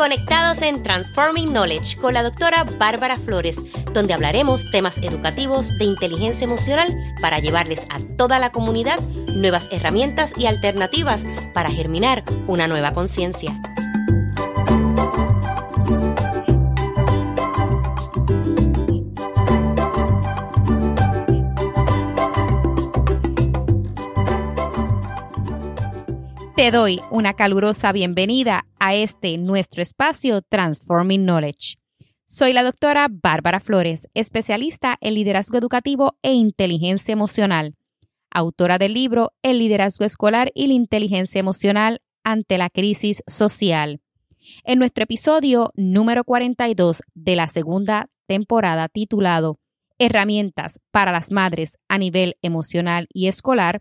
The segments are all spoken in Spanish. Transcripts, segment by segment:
conectados en Transforming Knowledge con la doctora Bárbara Flores, donde hablaremos temas educativos de inteligencia emocional para llevarles a toda la comunidad nuevas herramientas y alternativas para germinar una nueva conciencia. Te doy una calurosa bienvenida a este nuestro espacio Transforming Knowledge. Soy la doctora Bárbara Flores, especialista en liderazgo educativo e inteligencia emocional, autora del libro El liderazgo escolar y la inteligencia emocional ante la crisis social. En nuestro episodio número 42 de la segunda temporada titulado Herramientas para las madres a nivel emocional y escolar,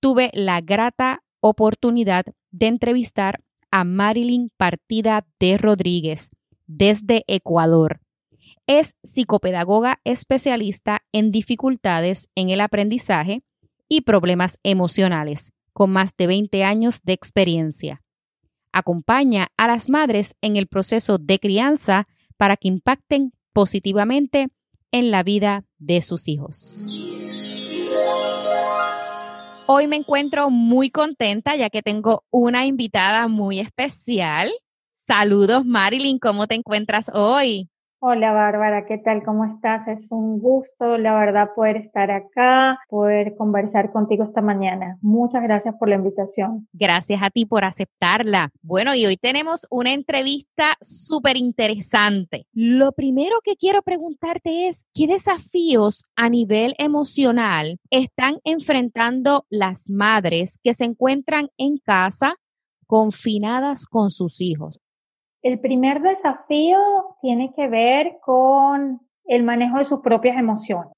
tuve la grata oportunidad de entrevistar a Marilyn Partida de Rodríguez desde Ecuador. Es psicopedagoga especialista en dificultades en el aprendizaje y problemas emocionales, con más de 20 años de experiencia. Acompaña a las madres en el proceso de crianza para que impacten positivamente en la vida de sus hijos. Hoy me encuentro muy contenta ya que tengo una invitada muy especial. Saludos Marilyn, ¿cómo te encuentras hoy? Hola Bárbara, ¿qué tal? ¿Cómo estás? Es un gusto, la verdad, poder estar acá, poder conversar contigo esta mañana. Muchas gracias por la invitación. Gracias a ti por aceptarla. Bueno, y hoy tenemos una entrevista súper interesante. Lo primero que quiero preguntarte es, ¿qué desafíos a nivel emocional están enfrentando las madres que se encuentran en casa confinadas con sus hijos? El primer desafío tiene que ver con el manejo de sus propias emociones.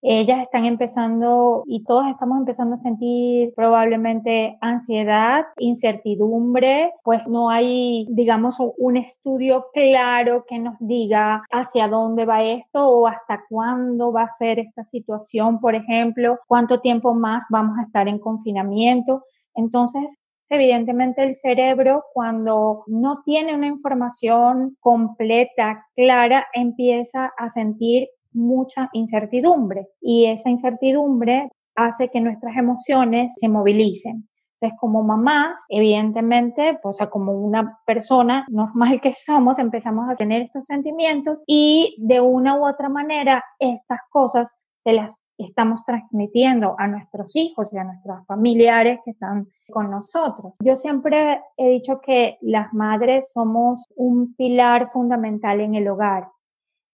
Ellas están empezando y todos estamos empezando a sentir probablemente ansiedad, incertidumbre, pues no hay, digamos, un estudio claro que nos diga hacia dónde va esto o hasta cuándo va a ser esta situación, por ejemplo, cuánto tiempo más vamos a estar en confinamiento. Entonces, Evidentemente el cerebro cuando no tiene una información completa, clara, empieza a sentir mucha incertidumbre y esa incertidumbre hace que nuestras emociones se movilicen. Entonces, como mamás, evidentemente, o sea, como una persona normal que somos, empezamos a tener estos sentimientos y de una u otra manera estas cosas se las estamos transmitiendo a nuestros hijos y a nuestros familiares que están con nosotros. Yo siempre he dicho que las madres somos un pilar fundamental en el hogar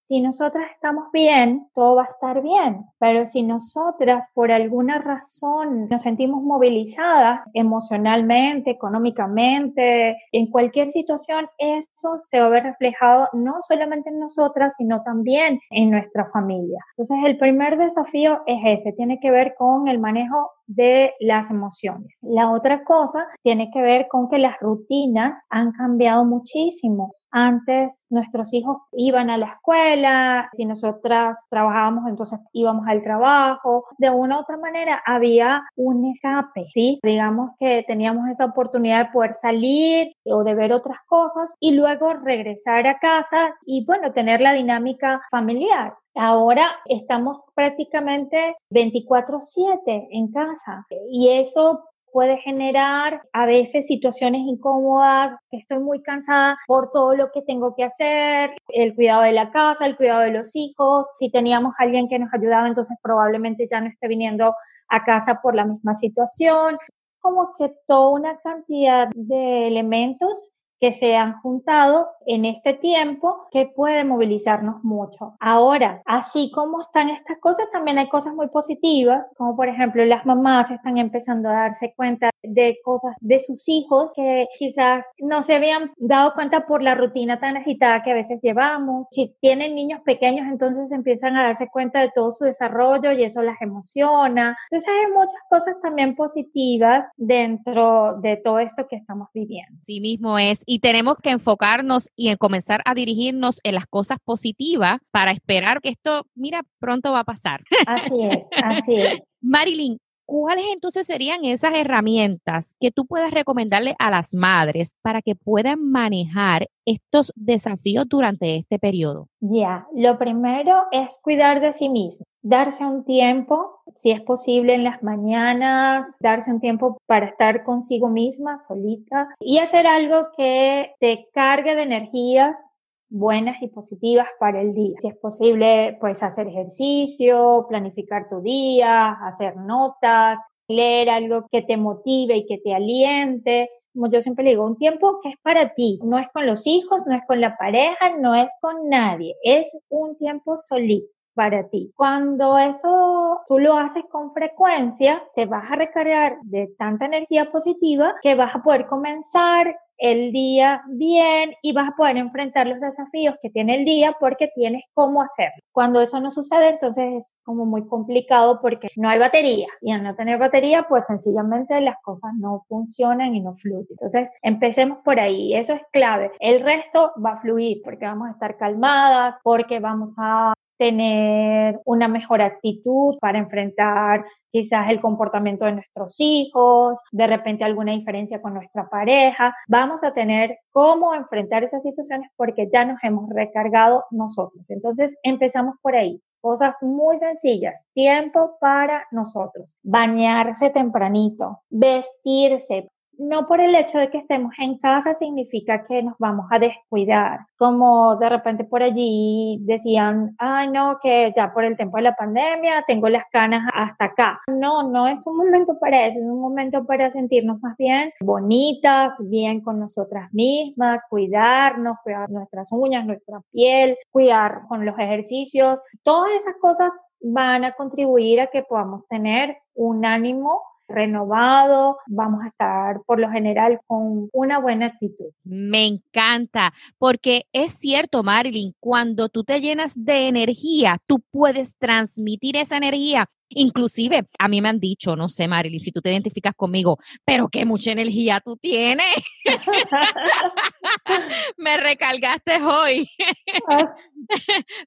si nosotras estamos bien, todo va a estar bien, pero si nosotras por alguna razón nos sentimos movilizadas emocionalmente, económicamente, en cualquier situación, eso se va a ver reflejado no solamente en nosotras, sino también en nuestra familia. Entonces, el primer desafío es ese, tiene que ver con el manejo de las emociones. La otra cosa tiene que ver con que las rutinas han cambiado muchísimo. Antes nuestros hijos iban a la escuela, si nosotras trabajábamos, entonces íbamos al trabajo. De una u otra manera había un escape, ¿sí? Digamos que teníamos esa oportunidad de poder salir o de ver otras cosas y luego regresar a casa y, bueno, tener la dinámica familiar. Ahora estamos prácticamente 24/7 en casa y eso puede generar a veces situaciones incómodas, que estoy muy cansada por todo lo que tengo que hacer, el cuidado de la casa, el cuidado de los hijos. Si teníamos alguien que nos ayudaba, entonces probablemente ya no esté viniendo a casa por la misma situación. Como que toda una cantidad de elementos que se han juntado en este tiempo que puede movilizarnos mucho. Ahora, así como están estas cosas, también hay cosas muy positivas, como por ejemplo las mamás están empezando a darse cuenta de cosas de sus hijos que quizás no se habían dado cuenta por la rutina tan agitada que a veces llevamos. Si tienen niños pequeños, entonces empiezan a darse cuenta de todo su desarrollo y eso las emociona. Entonces hay muchas cosas también positivas dentro de todo esto que estamos viviendo. Sí mismo es. Y tenemos que enfocarnos y en comenzar a dirigirnos en las cosas positivas para esperar que esto, mira, pronto va a pasar. Así es, así es. Marilyn, ¿cuáles entonces serían esas herramientas que tú puedas recomendarle a las madres para que puedan manejar estos desafíos durante este periodo? Ya, lo primero es cuidar de sí mismo, darse un tiempo, si es posible en las mañanas, darse un tiempo para estar consigo misma, solita, y hacer algo que te cargue de energías buenas y positivas para el día. Si es posible, pues hacer ejercicio, planificar tu día, hacer notas, leer algo que te motive y que te aliente. Como yo siempre digo, un tiempo que es para ti, no es con los hijos, no es con la pareja, no es con nadie, es un tiempo solito para ti. Cuando eso tú lo haces con frecuencia, te vas a recargar de tanta energía positiva que vas a poder comenzar el día bien y vas a poder enfrentar los desafíos que tiene el día porque tienes cómo hacerlo. Cuando eso no sucede, entonces es como muy complicado porque no hay batería y al no tener batería, pues sencillamente las cosas no funcionan y no fluyen. Entonces, empecemos por ahí, eso es clave. El resto va a fluir porque vamos a estar calmadas, porque vamos a tener una mejor actitud para enfrentar quizás el comportamiento de nuestros hijos, de repente alguna diferencia con nuestra pareja. Vamos a tener cómo enfrentar esas situaciones porque ya nos hemos recargado nosotros. Entonces, empezamos por ahí. Cosas muy sencillas. Tiempo para nosotros. Bañarse tempranito. Vestirse no por el hecho de que estemos en casa significa que nos vamos a descuidar, como de repente por allí decían, ay no, que ya por el tiempo de la pandemia tengo las canas hasta acá. No, no es un momento para eso, es un momento para sentirnos más bien bonitas, bien con nosotras mismas, cuidarnos, cuidar nuestras uñas, nuestra piel, cuidar con los ejercicios. Todas esas cosas van a contribuir a que podamos tener un ánimo renovado, vamos a estar por lo general con una buena actitud. Me encanta, porque es cierto, Marilyn, cuando tú te llenas de energía, tú puedes transmitir esa energía Inclusive, a mí me han dicho, no sé, Marily, si tú te identificas conmigo, pero qué mucha energía tú tienes. me recargaste hoy.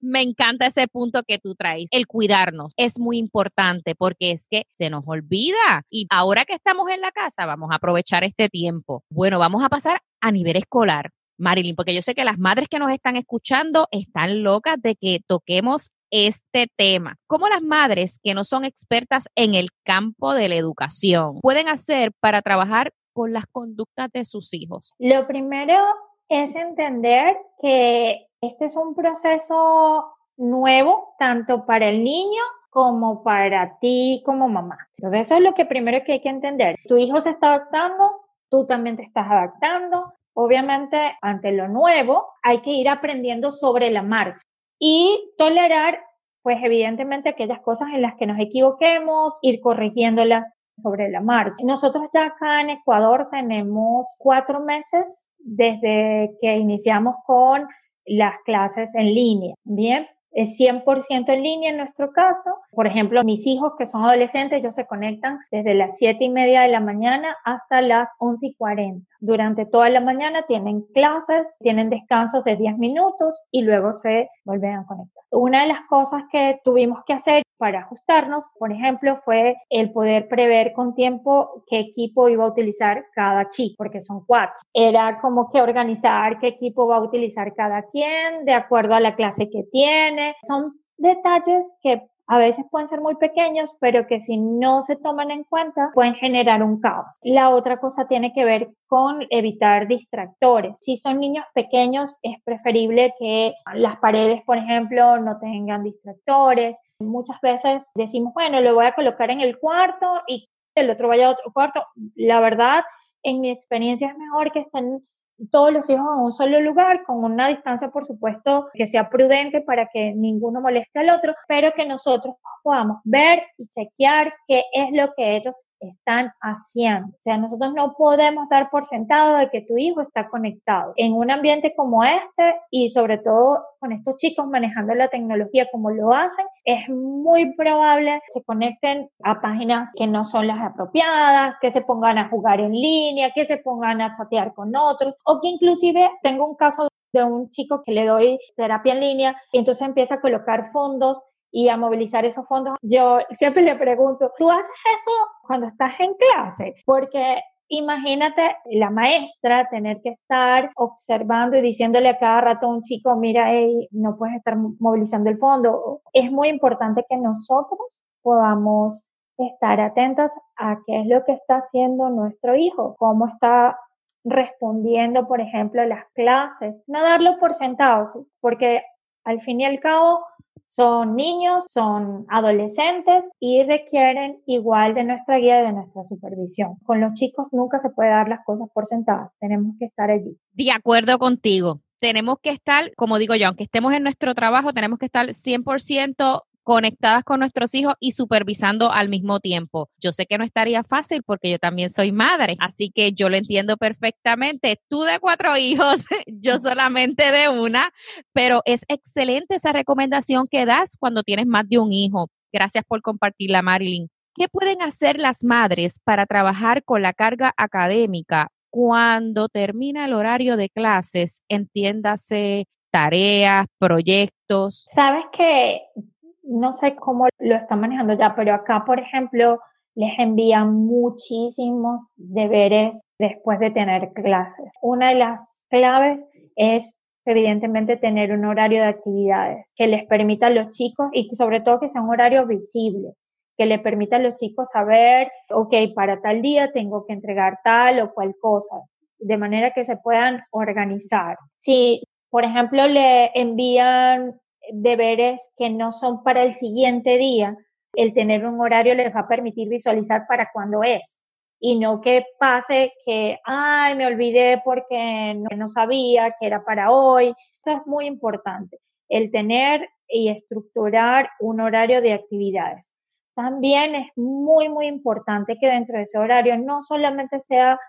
Me encanta ese punto que tú traes. El cuidarnos es muy importante porque es que se nos olvida. Y ahora que estamos en la casa, vamos a aprovechar este tiempo. Bueno, vamos a pasar a nivel escolar. Marilyn, porque yo sé que las madres que nos están escuchando están locas de que toquemos este tema. ¿Cómo las madres que no son expertas en el campo de la educación pueden hacer para trabajar con las conductas de sus hijos? Lo primero es entender que este es un proceso nuevo tanto para el niño como para ti como mamá. Entonces eso es lo que primero que hay que entender. Tu hijo se está adaptando, tú también te estás adaptando. Obviamente, ante lo nuevo, hay que ir aprendiendo sobre la marcha y tolerar, pues evidentemente, aquellas cosas en las que nos equivoquemos, ir corrigiéndolas sobre la marcha. Nosotros ya acá en Ecuador tenemos cuatro meses desde que iniciamos con las clases en línea. Bien, es 100% en línea en nuestro caso. Por ejemplo, mis hijos que son adolescentes, ellos se conectan desde las 7 y media de la mañana hasta las 11 y 40. Durante toda la mañana tienen clases, tienen descansos de 10 minutos y luego se vuelven a conectar. Una de las cosas que tuvimos que hacer para ajustarnos, por ejemplo, fue el poder prever con tiempo qué equipo iba a utilizar cada chico, porque son cuatro. Era como que organizar qué equipo va a utilizar cada quien de acuerdo a la clase que tiene. Son detalles que a veces pueden ser muy pequeños, pero que si no se toman en cuenta pueden generar un caos. La otra cosa tiene que ver con evitar distractores. Si son niños pequeños, es preferible que las paredes, por ejemplo, no tengan distractores. Muchas veces decimos, bueno, lo voy a colocar en el cuarto y el otro vaya a otro cuarto. La verdad, en mi experiencia es mejor que estén todos los hijos en un solo lugar, con una distancia, por supuesto, que sea prudente para que ninguno moleste al otro, pero que nosotros podamos ver y chequear qué es lo que ellos están haciendo. O sea, nosotros no podemos dar por sentado de que tu hijo está conectado. En un ambiente como este y sobre todo con estos chicos manejando la tecnología como lo hacen, es muy probable que se conecten a páginas que no son las apropiadas, que se pongan a jugar en línea, que se pongan a chatear con otros o que inclusive tengo un caso de un chico que le doy terapia en línea y entonces empieza a colocar fondos y a movilizar esos fondos. Yo siempre le pregunto, ¿tú haces eso cuando estás en clase? Porque Imagínate la maestra tener que estar observando y diciéndole a cada rato a un chico, mira, no puedes estar movilizando el fondo. Es muy importante que nosotros podamos estar atentas a qué es lo que está haciendo nuestro hijo, cómo está respondiendo, por ejemplo, las clases. No darlo por sentados, porque al fin y al cabo son niños, son adolescentes y requieren igual de nuestra guía y de nuestra supervisión. Con los chicos nunca se puede dar las cosas por sentadas, tenemos que estar allí. De acuerdo contigo. Tenemos que estar, como digo yo, aunque estemos en nuestro trabajo, tenemos que estar 100% conectadas con nuestros hijos y supervisando al mismo tiempo. Yo sé que no estaría fácil porque yo también soy madre, así que yo lo entiendo perfectamente. Tú de cuatro hijos, yo solamente de una, pero es excelente esa recomendación que das cuando tienes más de un hijo. Gracias por compartirla, Marilyn. ¿Qué pueden hacer las madres para trabajar con la carga académica cuando termina el horario de clases? Entiéndase tareas, proyectos. Sabes que no sé cómo lo están manejando ya, pero acá, por ejemplo, les envían muchísimos deberes después de tener clases. Una de las claves es evidentemente tener un horario de actividades que les permita a los chicos y sobre todo que sea un horario visible, que le permita a los chicos saber, ok, para tal día tengo que entregar tal o cual cosa, de manera que se puedan organizar. Si, por ejemplo, le envían deberes que no son para el siguiente día, el tener un horario les va a permitir visualizar para cuándo es y no que pase que, ay, me olvidé porque no, sabía que era para hoy. Eso es muy importante, el tener y estructurar un horario de actividades. También es muy, muy importante que dentro de ese horario no solamente sea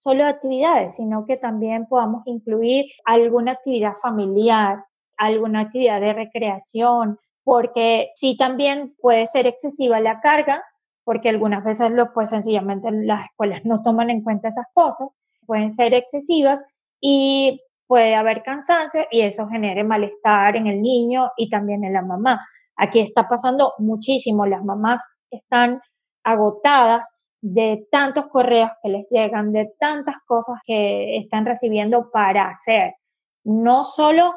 solo actividades, sino que también podamos incluir alguna actividad familiar, alguna actividad de recreación, porque sí también puede ser excesiva la carga, porque algunas veces lo, pues sencillamente las escuelas no toman en cuenta esas cosas, pueden ser excesivas y puede haber cansancio y eso genere malestar en el niño y también en la mamá. Aquí está pasando muchísimo, las mamás están agotadas de tantos correos que les llegan, de tantas cosas que están recibiendo para hacer. No solo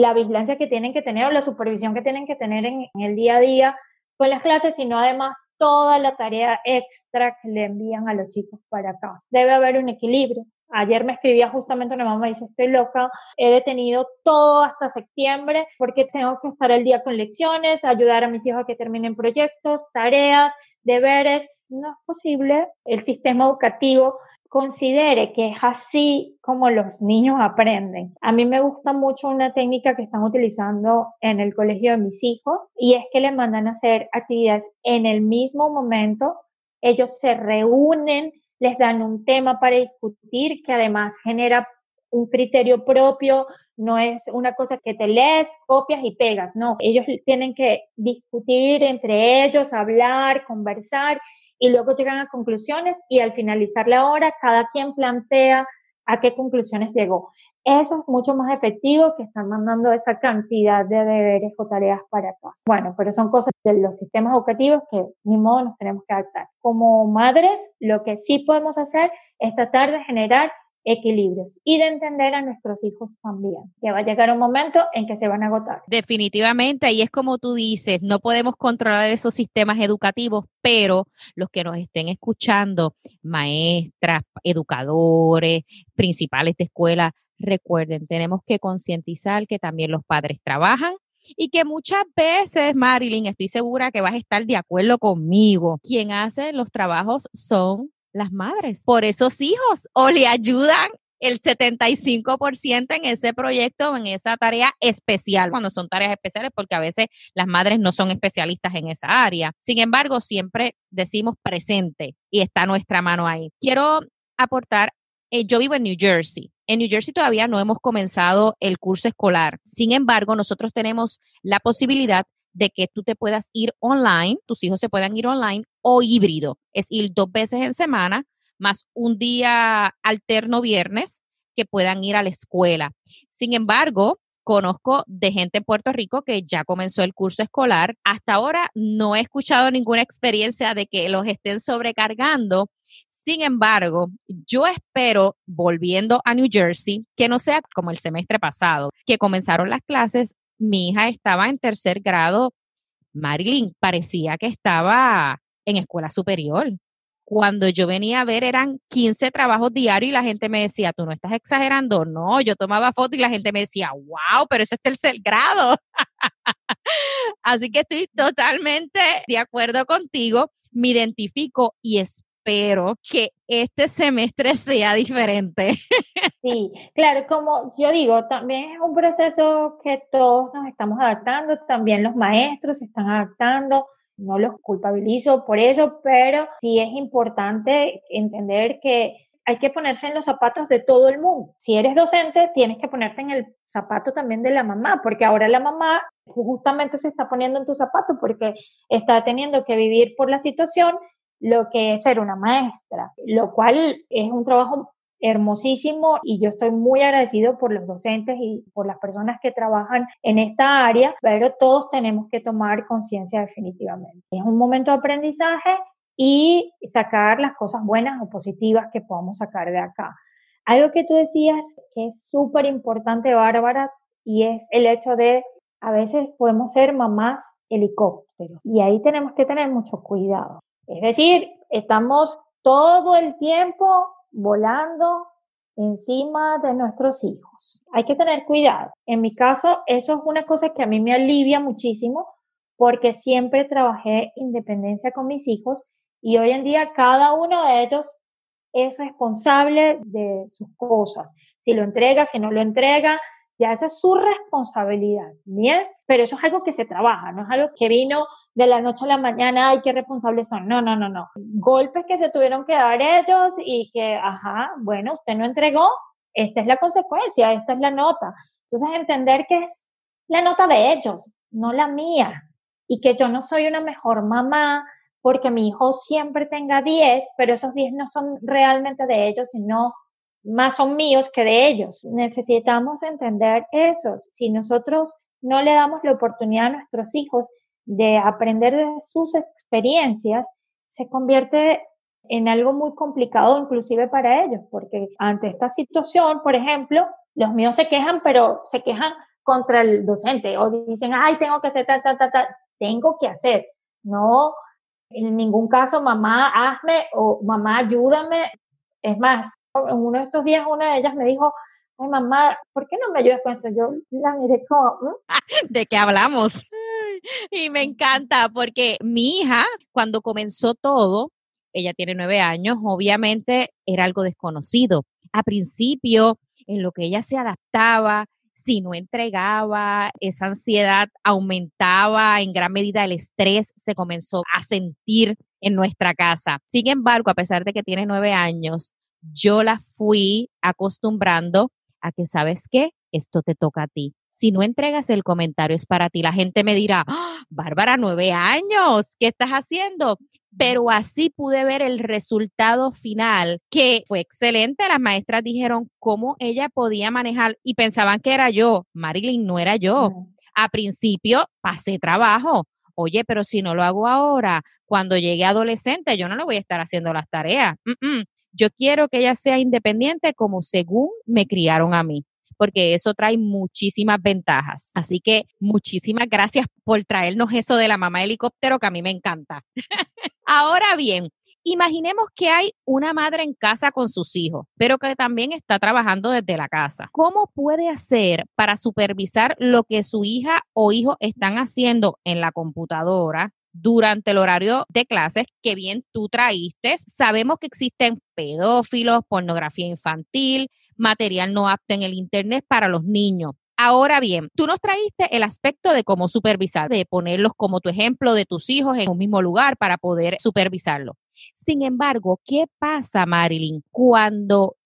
la vigilancia que tienen que tener o la supervisión que tienen que tener en, el día a día con las clases, sino además toda la tarea extra que le envían a los chicos para casa. Debe haber un equilibrio. Ayer me escribía justamente una mamá y dice, estoy loca, he detenido todo hasta septiembre porque tengo que estar el día con lecciones, ayudar a mis hijos a que terminen proyectos, tareas, deberes. No es posible. El sistema educativo considere que es así como los niños aprenden. A mí me gusta mucho una técnica que están utilizando en el colegio de mis hijos y es que les mandan a hacer actividades en el mismo momento. Ellos se reúnen, les dan un tema para discutir que además genera un criterio propio, no es una cosa que te lees, copias y pegas, no, ellos tienen que discutir entre ellos, hablar, conversar y luego llegan a conclusiones y al finalizar la hora cada quien plantea a qué conclusiones llegó. Eso es mucho más efectivo que estar mandando esa cantidad de deberes o tareas para casa. Bueno, pero son cosas de los sistemas educativos que ni modo nos tenemos que adaptar. Como madres, lo que sí podemos hacer es tratar de generar equilibrios y de entender a nuestros hijos también, que va a llegar un momento en que se van a agotar. Definitivamente, y es como tú dices, no podemos controlar esos sistemas educativos, pero los que nos estén escuchando, maestras, educadores, principales de escuela, recuerden, tenemos que concientizar que también los padres trabajan y que muchas veces, Marilyn, estoy segura que vas a estar de acuerdo conmigo, quien hace los trabajos son las madres por esos hijos o le ayudan el 75% en ese proyecto o en esa tarea especial, cuando son tareas especiales, porque a veces las madres no son especialistas en esa área. Sin embargo, siempre decimos presente y está nuestra mano ahí. Quiero aportar, eh, yo vivo en New Jersey. En New Jersey todavía no hemos comenzado el curso escolar. Sin embargo, nosotros tenemos la posibilidad de que tú te puedas ir online, tus hijos se puedan ir online o híbrido, es ir dos veces en semana, más un día alterno viernes que puedan ir a la escuela. Sin embargo, conozco de gente en Puerto Rico que ya comenzó el curso escolar. Hasta ahora no he escuchado ninguna experiencia de que los estén sobrecargando. Sin embargo, yo espero, volviendo a New Jersey, que no sea como el semestre pasado, que comenzaron las clases, mi hija estaba en tercer grado, Marilyn parecía que estaba en escuela superior. Cuando yo venía a ver eran 15 trabajos diarios y la gente me decía, tú no estás exagerando. No, yo tomaba fotos y la gente me decía, wow, pero eso es tercer grado. Así que estoy totalmente de acuerdo contigo. Me identifico y espero que este semestre sea diferente. Sí, claro, como yo digo, también es un proceso que todos nos estamos adaptando, también los maestros se están adaptando no los culpabilizo por eso, pero sí es importante entender que hay que ponerse en los zapatos de todo el mundo. Si eres docente, tienes que ponerte en el zapato también de la mamá, porque ahora la mamá justamente se está poniendo en tu zapato porque está teniendo que vivir por la situación lo que es ser una maestra, lo cual es un trabajo hermosísimo y yo estoy muy agradecido por los docentes y por las personas que trabajan en esta área, pero todos tenemos que tomar conciencia definitivamente. Es un momento de aprendizaje y sacar las cosas buenas o positivas que podamos sacar de acá. Algo que tú decías que es súper importante, Bárbara, y es el hecho de a veces podemos ser mamás helicópteros y ahí tenemos que tener mucho cuidado. Es decir, estamos todo el tiempo volando encima de nuestros hijos. Hay que tener cuidado. En mi caso, eso es una cosa que a mí me alivia muchísimo porque siempre trabajé independencia con mis hijos y hoy en día cada uno de ellos es responsable de sus cosas. Si lo entrega, si no lo entrega, ya esa es su responsabilidad, ¿bien? Pero eso es algo que se trabaja, no es algo que vino de la noche a la mañana, ay, qué responsables son. No, no, no, no. Golpes que se tuvieron que dar ellos y que, ajá, bueno, usted no entregó, esta es la consecuencia, esta es la nota. Entonces, entender que es la nota de ellos, no la mía, y que yo no soy una mejor mamá porque mi hijo siempre tenga 10, pero esos 10 no son realmente de ellos, sino más son míos que de ellos. Necesitamos entender eso. Si nosotros no le damos la oportunidad a nuestros hijos de aprender de sus experiencias, se convierte en algo muy complicado inclusive para ellos, porque ante esta situación, por ejemplo, los míos se quejan, pero se quejan contra el docente o dicen, ay, tengo que hacer tal, tal, tal, tal, tengo que hacer. No, en ningún caso, mamá, hazme o mamá, ayúdame. Es más, en uno de estos días una de ellas me dijo, ay mamá, ¿por qué no me ayudas con esto? Yo la miré como, mm". ¿de qué hablamos? Y me encanta porque mi hija, cuando comenzó todo, ella tiene nueve años, obviamente era algo desconocido. A principio, en lo que ella se adaptaba, si no entregaba, esa ansiedad aumentaba, en gran medida el estrés se comenzó a sentir en nuestra casa. Sin embargo, a pesar de que tiene nueve años, yo la fui acostumbrando a que, ¿sabes qué? Esto te toca a ti. Si no entregas el comentario es para ti. La gente me dirá, ¡Ah, Bárbara, nueve años, ¿qué estás haciendo? Pero así pude ver el resultado final, que fue excelente. Las maestras dijeron cómo ella podía manejar y pensaban que era yo. Marilyn no era yo. A principio pasé trabajo. Oye, pero si no lo hago ahora, cuando llegue adolescente, yo no le voy a estar haciendo las tareas. Yo quiero que ella sea independiente como según me criaron a mí porque eso trae muchísimas ventajas. Así que muchísimas gracias por traernos eso de la mamá helicóptero que a mí me encanta. Ahora bien, Imaginemos que hay una madre en casa con sus hijos, pero que también está trabajando desde la casa. ¿Cómo puede hacer para supervisar lo que su hija o hijo están haciendo en la computadora, durante el horario de clases que bien tú traíste. Sabemos que existen pedófilos, pornografía infantil, material no apto en el Internet para los niños. Ahora bien, tú nos traíste el aspecto de cómo supervisar, de ponerlos como tu ejemplo de tus hijos en un mismo lugar para poder supervisarlo. Sin embargo, ¿qué pasa, Marilyn, cuando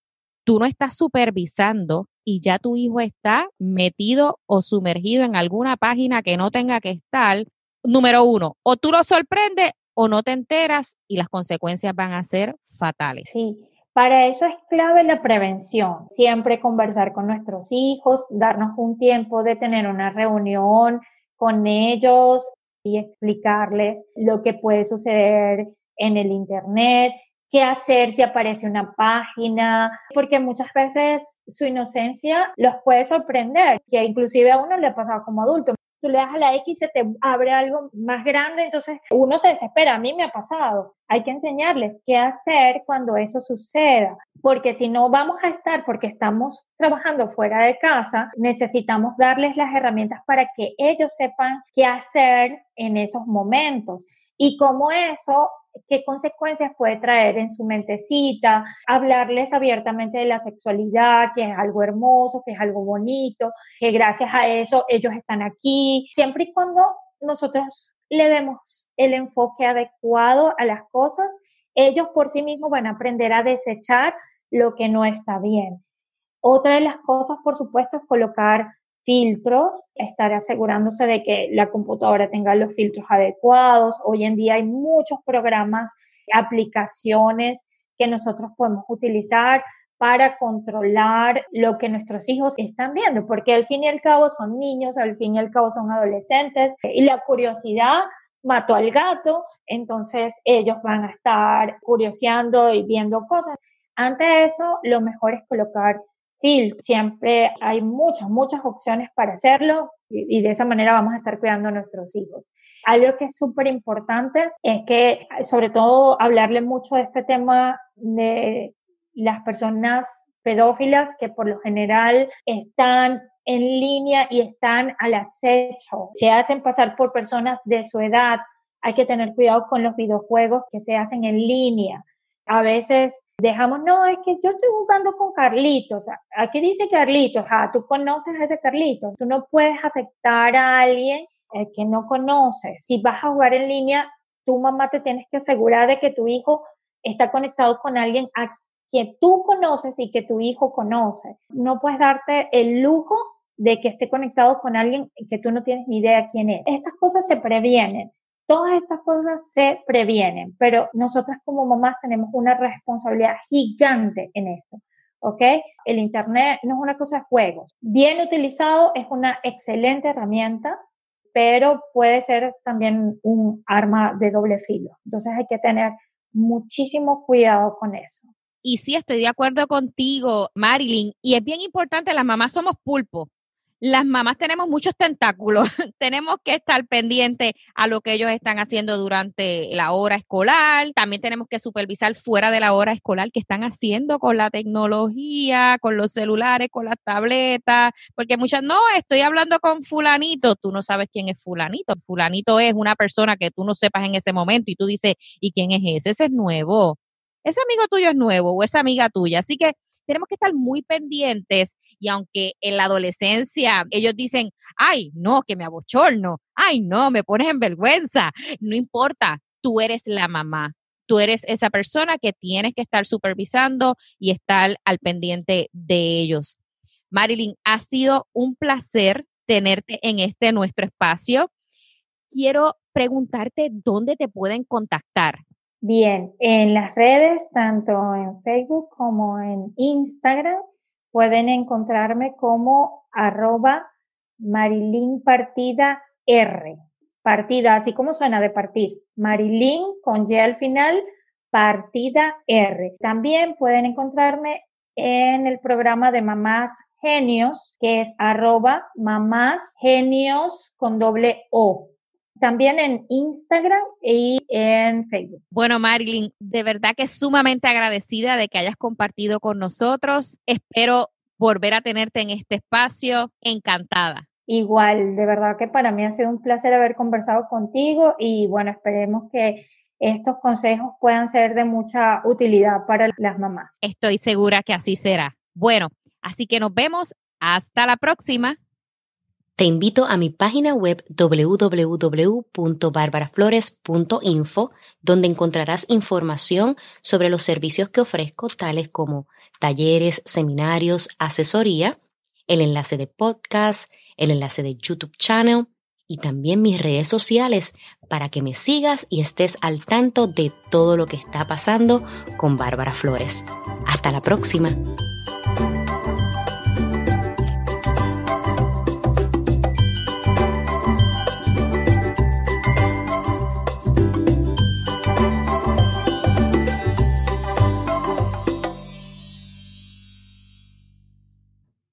tú no estás supervisando y ya tu hijo está metido o sumergido en alguna página que no tenga que estar número uno, o tú lo sorprendes o no te enteras y las consecuencias van a ser fatales. Sí, Para eso es clave la prevención. Siempre conversar con nuestros hijos, darnos un tiempo de tener una reunión con ellos y explicarles lo que puede suceder en el Internet, qué hacer si aparece una página, porque muchas veces su inocencia los puede sorprender, que inclusive a uno le ha pasado como adulto. Tú le das a la X y se te abre algo más grande, entonces uno se desespera. A mí me ha pasado. Hay que enseñarles qué hacer cuando eso suceda, porque si no vamos a estar, porque estamos trabajando fuera de casa, necesitamos darles las herramientas para que ellos sepan qué hacer en esos momentos y cómo eso qué consecuencias puede traer en su mentecita, hablarles abiertamente de la sexualidad, que es algo hermoso, que es algo bonito, que gracias a eso ellos están aquí, siempre y cuando nosotros le demos el enfoque adecuado a las cosas, ellos por sí mismos van a aprender a desechar lo que no está bien. Otra de las cosas, por supuesto, es colocar filtros, estar asegurándose de que la computadora tenga los filtros adecuados. Hoy en día hay muchos programas, aplicaciones que nosotros podemos utilizar para controlar lo que nuestros hijos están viendo, porque al fin y al cabo son niños, al fin y al cabo son adolescentes y la curiosidad mató al gato, entonces ellos van a estar curioseando y viendo cosas. Ante eso, lo mejor es colocar Siempre hay muchas, muchas opciones para hacerlo y, de esa manera vamos a estar cuidando a nuestros hijos. Algo que es súper importante es que, sobre todo, hablarle mucho de este tema de las personas pedófilas que por lo general están en línea y están al acecho. Se hacen pasar por personas de su edad. Hay que tener cuidado con los videojuegos que se hacen en línea a veces dejamos, no, es que yo estoy jugando con Carlitos. Aquí dice Carlitos, ah, tú conoces a ese Carlitos. Tú no puedes aceptar a alguien eh, que no conoces. Si vas a jugar en línea, tu mamá te tienes que asegurar de que tu hijo está conectado con alguien a quien tú conoces y que tu hijo conoce. No puedes darte el lujo de que esté conectado con alguien que tú no tienes ni idea quién es. Estas cosas se previenen. Todas estas cosas se previenen, pero nosotras como mamás tenemos una responsabilidad gigante en esto. ¿ok? El Internet no es una cosa de juegos. Bien utilizado es una excelente herramienta, pero puede ser también un arma de doble filo. Entonces hay que tener muchísimo cuidado con eso. Y sí, estoy de acuerdo contigo, Marilyn. Y es bien importante, las mamás somos pulpo las mamás tenemos muchos tentáculos, tenemos que estar pendientes a lo que ellos están haciendo durante la hora escolar, también tenemos que supervisar fuera de la hora escolar qué están haciendo con la tecnología, con los celulares, con las tabletas, porque muchas, no, estoy hablando con fulanito, tú no sabes quién es fulanito, fulanito es una persona que tú no sepas en ese momento y tú dices, ¿y quién es ese? Ese es nuevo, ese amigo tuyo es nuevo o esa amiga tuya, así que tenemos que estar muy pendientes y aunque en la adolescencia ellos dicen, ay, no, que me abochorno, ay, no, me pones en vergüenza, no importa, tú eres la mamá, tú eres esa persona que tienes que estar supervisando y estar al pendiente de ellos. Marilyn, ha sido un placer tenerte en este nuestro espacio. Quiero preguntarte dónde te pueden contactar. Bien, en las redes, tanto en Facebook como en Instagram, pueden encontrarme como arroba Marilyn Partida R. Partida, así como suena de partir. Marilyn con Y al final, Partida R. También pueden encontrarme en el programa de Mamás Genios, que es arroba mamás genios con doble O también en Instagram y en Facebook. Bueno, Marilyn, de verdad que sumamente agradecida de que hayas compartido con nosotros. Espero volver a tenerte en este espacio. Encantada. Igual, de verdad que para mí ha sido un placer haber conversado contigo y bueno, esperemos que estos consejos puedan ser de mucha utilidad para las mamás. Estoy segura que así será. Bueno, así que nos vemos. Hasta la próxima. Te invito a mi página web www.barbaraflores.info, donde encontrarás información sobre los servicios que ofrezco, tales como talleres, seminarios, asesoría, el enlace de podcast, el enlace de YouTube channel y también mis redes sociales para que me sigas y estés al tanto de todo lo que está pasando con Bárbara Flores. Hasta la próxima.